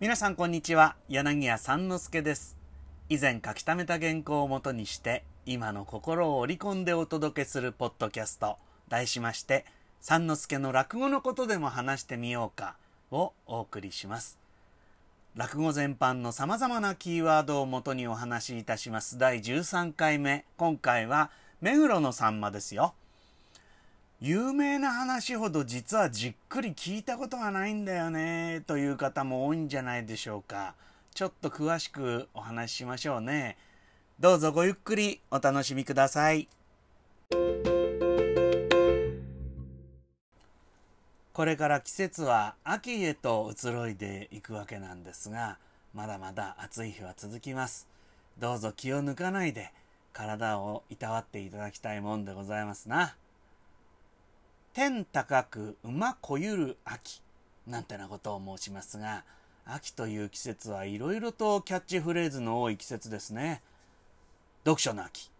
皆さんこんにちは。柳家三之助です。以前書き溜めた原稿をもとにして今の心を織り込んでお届けするポッドキャスト題しまして三之助の落語のことでも話してみようかをお送りします。落語全般の様々なキーワードをもとにお話しいたします。第13回目。今回は目黒のさんまですよ。有名な話ほど実はじっくり聞いたことがないんだよねという方も多いんじゃないでしょうか。ちょっと詳しくお話ししましょうね。どうぞごゆっくりお楽しみください。これから季節は秋へと移ろいでいくわけなんですが、まだまだ暑い日は続きます。どうぞ気を抜かないで体をいたわっていただきたいもんでございますな。天高く馬こゆる秋なんてなことを申しますが秋という季節はいろいろとキャッチフレーズの多い季節ですね。読書の秋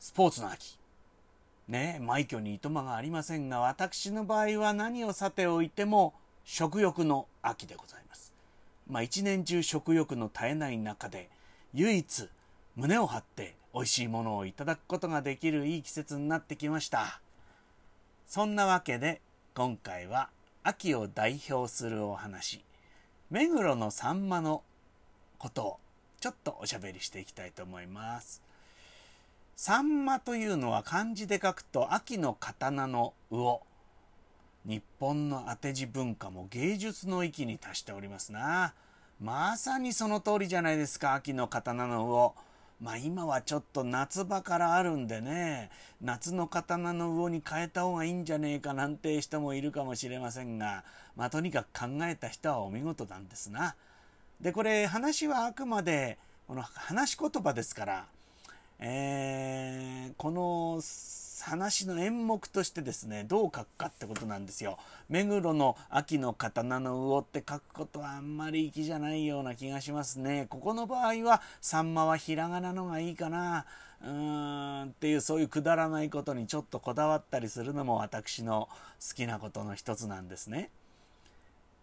スポーツの秋。ね枚挙にいとまがありませんが私の場合は何をさておいても食欲の秋でございます。まあ一年中食欲の絶えない中で唯一胸を張って美味しいものをいただくことができるいい季節になってきました。そんなわけで今回は秋を代表するお話目黒のサンマのことをちょっとおしゃべりしていきたいと思います。サンマというのは漢字で書くと秋の刀の魚。日本の当て字文化も芸術の域に達しておりますな。まさにその通りじゃないですか、秋の刀の魚。まあ今はちょっと夏場からあるんでね、夏の刀の魚に変えた方がいいんじゃねえかなんて人もいるかもしれませんが、まあとにかく考えた人はお見事なんですな。で、これ話はあくまで、この話し言葉ですから、えー、この話の演目としてですねどう書くかってことなんですよ。目黒の秋の刀の魚って書くことはあんまり粋じゃないような気がしますね。ここの場合はサンマはひらがなのがいいかな。うーんっていうそういうくだらないことにちょっとこだわったりするのも私の好きなことの一つなんですね。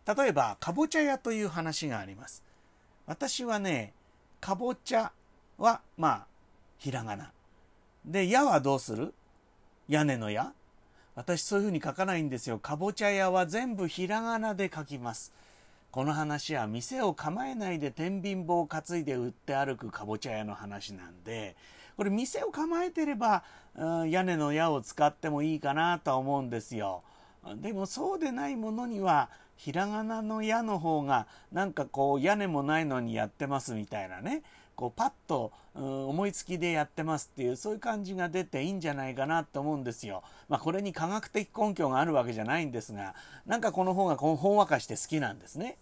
例えばかぼちゃ屋という話があります。私はねかぼちゃはまあひらがな。で、矢はどうする？屋根の矢私そういうふうに書かないんですよ。かぼちゃ屋は全部ひらがなで書きます。この話は店を構えないで天秤棒を担いで売って歩くかぼちゃ屋の話なんで、これ店を構えてれば、屋根の矢を使ってもいいかなとは思うんですよ。でもそうでないものには、ひらがなの矢の方がなんかこう屋根もないのにやってますみたいなね。こうパッと、思いつきでやってますっていうそういう感じが出ていいんじゃないかなと思うんですよ。まあこれに科学的根拠があるわけじゃないんですがなんかこの方がこのほんわかして好きなんですね。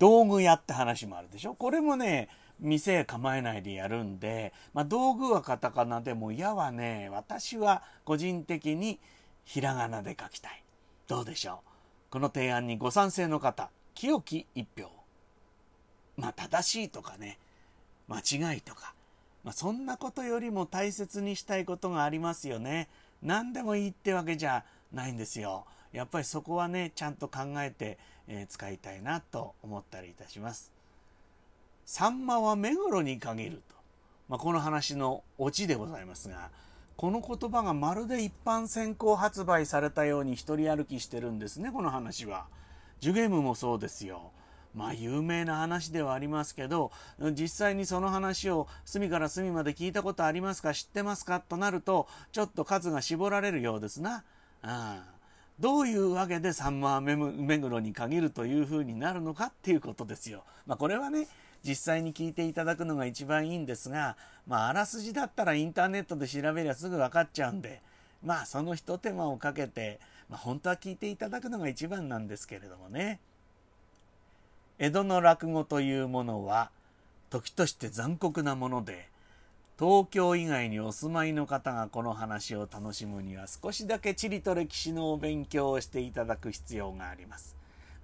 道具屋って話もあるでしょこれもね店構えないでやるんで、まあ、道具はカタカナでも矢はね私は個人的にひらがなで書きたい。どうでしょうこの提案にご賛成の方清き一票。まあ正しいとかね間違いとか、まあ、そんなことよりも大切にしたいことがありますよね。何でもいいってわけじゃないんですよ。やっぱりそこはね、ちゃんと考えて、えー、使いたいなと思ったりいたします。サンマは目黒に限ると。まあ、この話のオチでございますが、この言葉がまるで一般先行発売されたように一人歩きしてるんですね、この話は。ジュゲームもそうですよ。まあ有名な話ではありますけど実際にその話を隅から隅まで聞いたことありますか？知ってますか？となるとちょっと数が絞られるようですな。あどういうわけでサンマー目黒に限るというふうになるのかっていうことですよ。まあ、これはね実際に聞いていただくのが一番いいんですが、まあ、あらすじだったらインターネットで調べりゃすぐ分かっちゃうんでまあそのひと手間をかけて、まあ、本当は聞いていただくのが一番なんですけれどもね。江戸の落語というものは時として残酷なもので東京以外にお住まいの方がこの話を楽しむには少しだけ地理と歴史のお勉強をしていただく必要があります。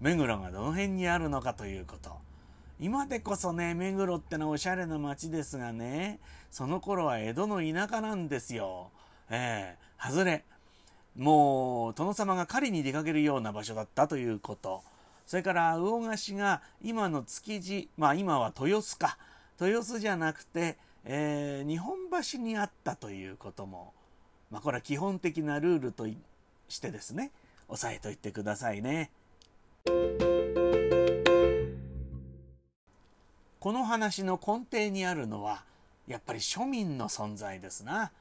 目黒がどの辺にあるのかということ。今でこそね、目黒ってのはおしゃれな街ですがね、その頃は江戸の田舎なんですよ。ええー、外れ。もう、殿様が狩りに出かけるような場所だったということ。それから魚河岸が今の築地まあ今は豊洲か豊洲じゃなくて、えー、日本橋にあったということも、まあ、これは基本的なルールとしてですね押さえといてくださいね。この話の根底にあるのはやっぱり庶民の存在ですな。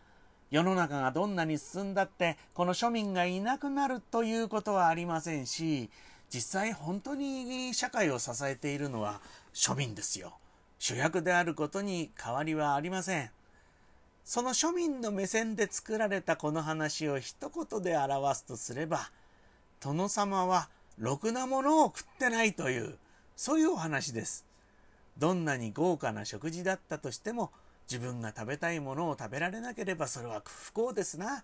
世の中がどんなに進んだってこの庶民がいなくなるということはありませんし実際本当に社会を支えているのは庶民ですよ。主役であることに変わりはありません。その庶民の目線で作られたこの話を一言で表すとすれば殿様はろくなものを食ってないというそういうお話です。どんなに豪華な食事だったとしても自分が食べたいものを食べられなければそれは不幸ですな。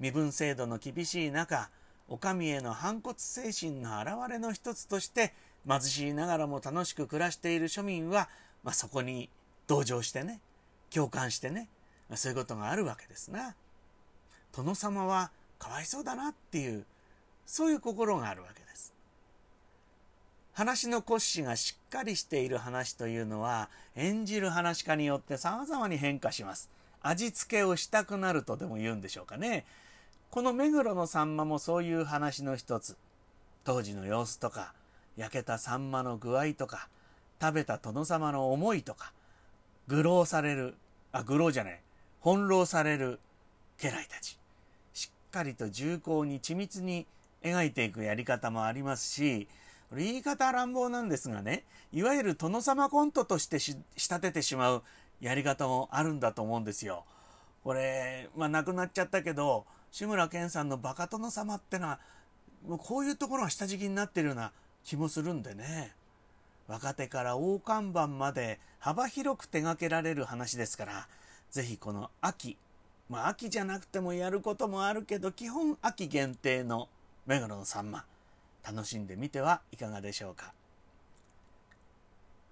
身分制度の厳しい中お上への反骨精神の表れの一つとして貧しいながらも楽しく暮らしている庶民は、まあ、そこに同情してね共感してね、まあ、そういうことがあるわけですな。殿様はかわいそうだなっていうそういう心があるわけです。話の骨子がしっかりしている話というのは演じる話家によって様々に変化します。味付けをしたくなるとでも言うんでしょうかね。この目黒のサンマもそういう話の一つ。当時の様子とか、焼けたサンマの具合とか、食べた殿様の思いとか、愚弄される、あ、愚弄じゃない、翻弄される家来たち。しっかりと重厚に緻密に描いていくやり方もありますし、これ言い方乱暴なんですがね、いわゆる殿様コントとして仕立ててしまうやり方もあるんだと思うんですよ。これ、まあ亡くなっちゃったけど、志村けんさんのバカ殿様ってのは、もうこういうところが下敷きになってるような気もするんでね。若手から大看板まで幅広く手掛けられる話ですから、ぜひこの秋、まあ秋じゃなくてもやることもあるけど、基本秋限定の目黒のさんま、楽しんでみてはいかがでしょうか。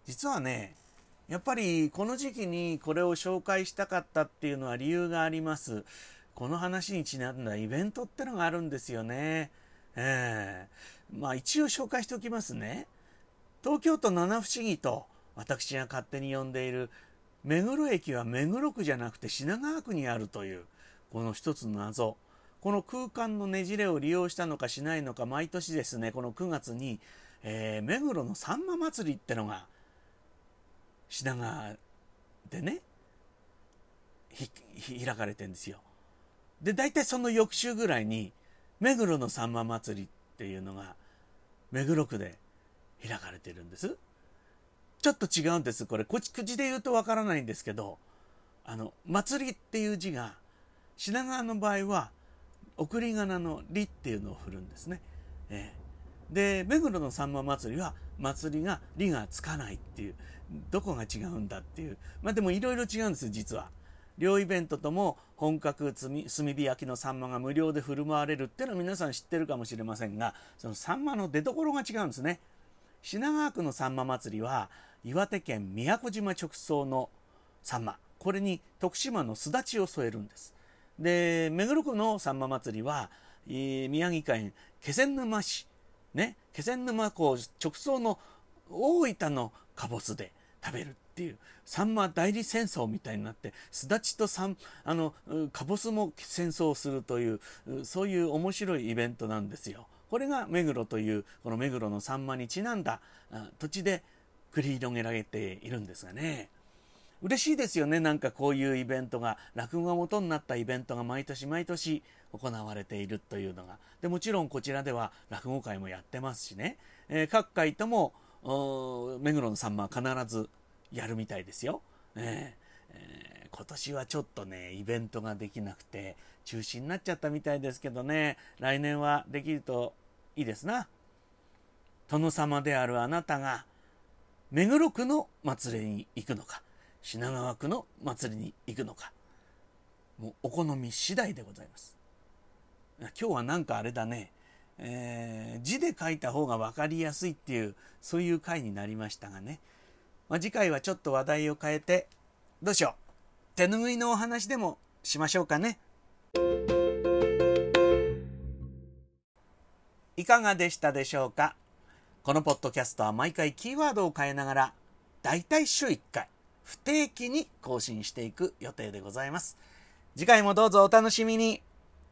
実はね、やっぱりこの時期にこれを紹介したかったっていうのは理由があります。この話にちなんだイベントってのがあるんですよね。えー、まあ一応紹介しておきますね。東京都七不思議と私が勝手に呼んでいる目黒駅は目黒区じゃなくて品川区にあるというこの一つの謎。この空間のねじれを利用したのかしないのか毎年ですね、この9月に、えー、目黒のさんま祭りってのが品川でね、開かれてんですよ。で、大体その翌週ぐらいに、目黒のさんま祭りっていうのが、目黒区で開かれてるんです。ちょっと違うんです。これ、こ口で言うとわからないんですけど、あの、祭りっていう字が、品川の場合は、送り仮名のりっていうのを振るんですね。えー、で、目黒のさんま祭りは、祭りがりがつかないっていう、どこが違うんだっていう。まあでもいろいろ違うんです、実は。両イベントとも本格炭火焼きのサンマが無料で振る舞われるっていうのは皆さん知ってるかもしれませんがそのサンマの出所が違うんですね。品川区のサンマ祭りは岩手県宮古島直送のサンマ。これに徳島のすだちを添えるんです。で目黒区のサンマ祭りは宮城県気仙沼市ね気仙沼港直送の大分のかぼすで食べるっていうサンマ代理戦争みたいになってすだちとサンあのカボスも戦争をするというそういう面白いイベントなんですよ。これが目黒というこの目黒のサンマにちなんだ土地で繰り広げられているんですがね。嬉しいですよね。なんかこういうイベントが落語が元になったイベントが毎年毎年行われているというのが。でもちろんこちらでは落語会もやってますしね、えー、各界とも目黒のさんまは必ずやるみたいですよ。ねえー、今年はちょっとね、イベントができなくて中止になっちゃったみたいですけどね、来年はできるといいですな。殿様であるあなたが目黒区の祭りに行くのか、品川区の祭りに行くのか、もうお好み次第でございます。今日はなんかあれだね、えー、字で書いた方が分かりやすいっていう、そういう回になりましたがね。まあ、次回はちょっと話題を変えて、どうしよう。手拭いのお話でもしましょうかね。いかがでしたでしょうか？このポッドキャストは毎回キーワードを変えながら、だいたい週1回、不定期に更新していく予定でございます。次回もどうぞお楽しみに。